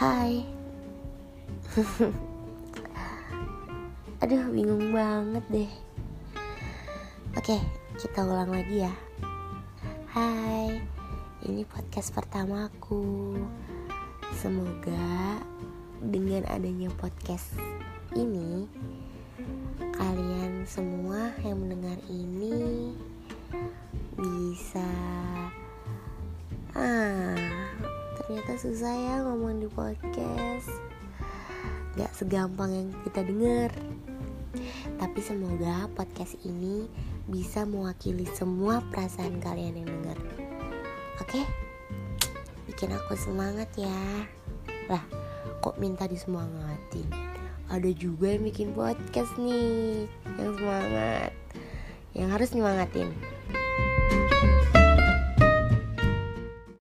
Hai. Aduh bingung banget deh. Oke kita ulang lagi ya. Hai Ini podcast pertamaku Semoga dengan adanya podcast ini Kalian semua yang mendengar ini ternyata susah ya ngomong di podcast Gak segampang yang kita dengar tapi semoga podcast ini bisa mewakili semua perasaan kalian yang dengar. Oke? Bikin aku semangat ya. Lah, kok minta disemangatin? Ada juga yang bikin podcast nih yang semangat. Yang harus nyemangatin.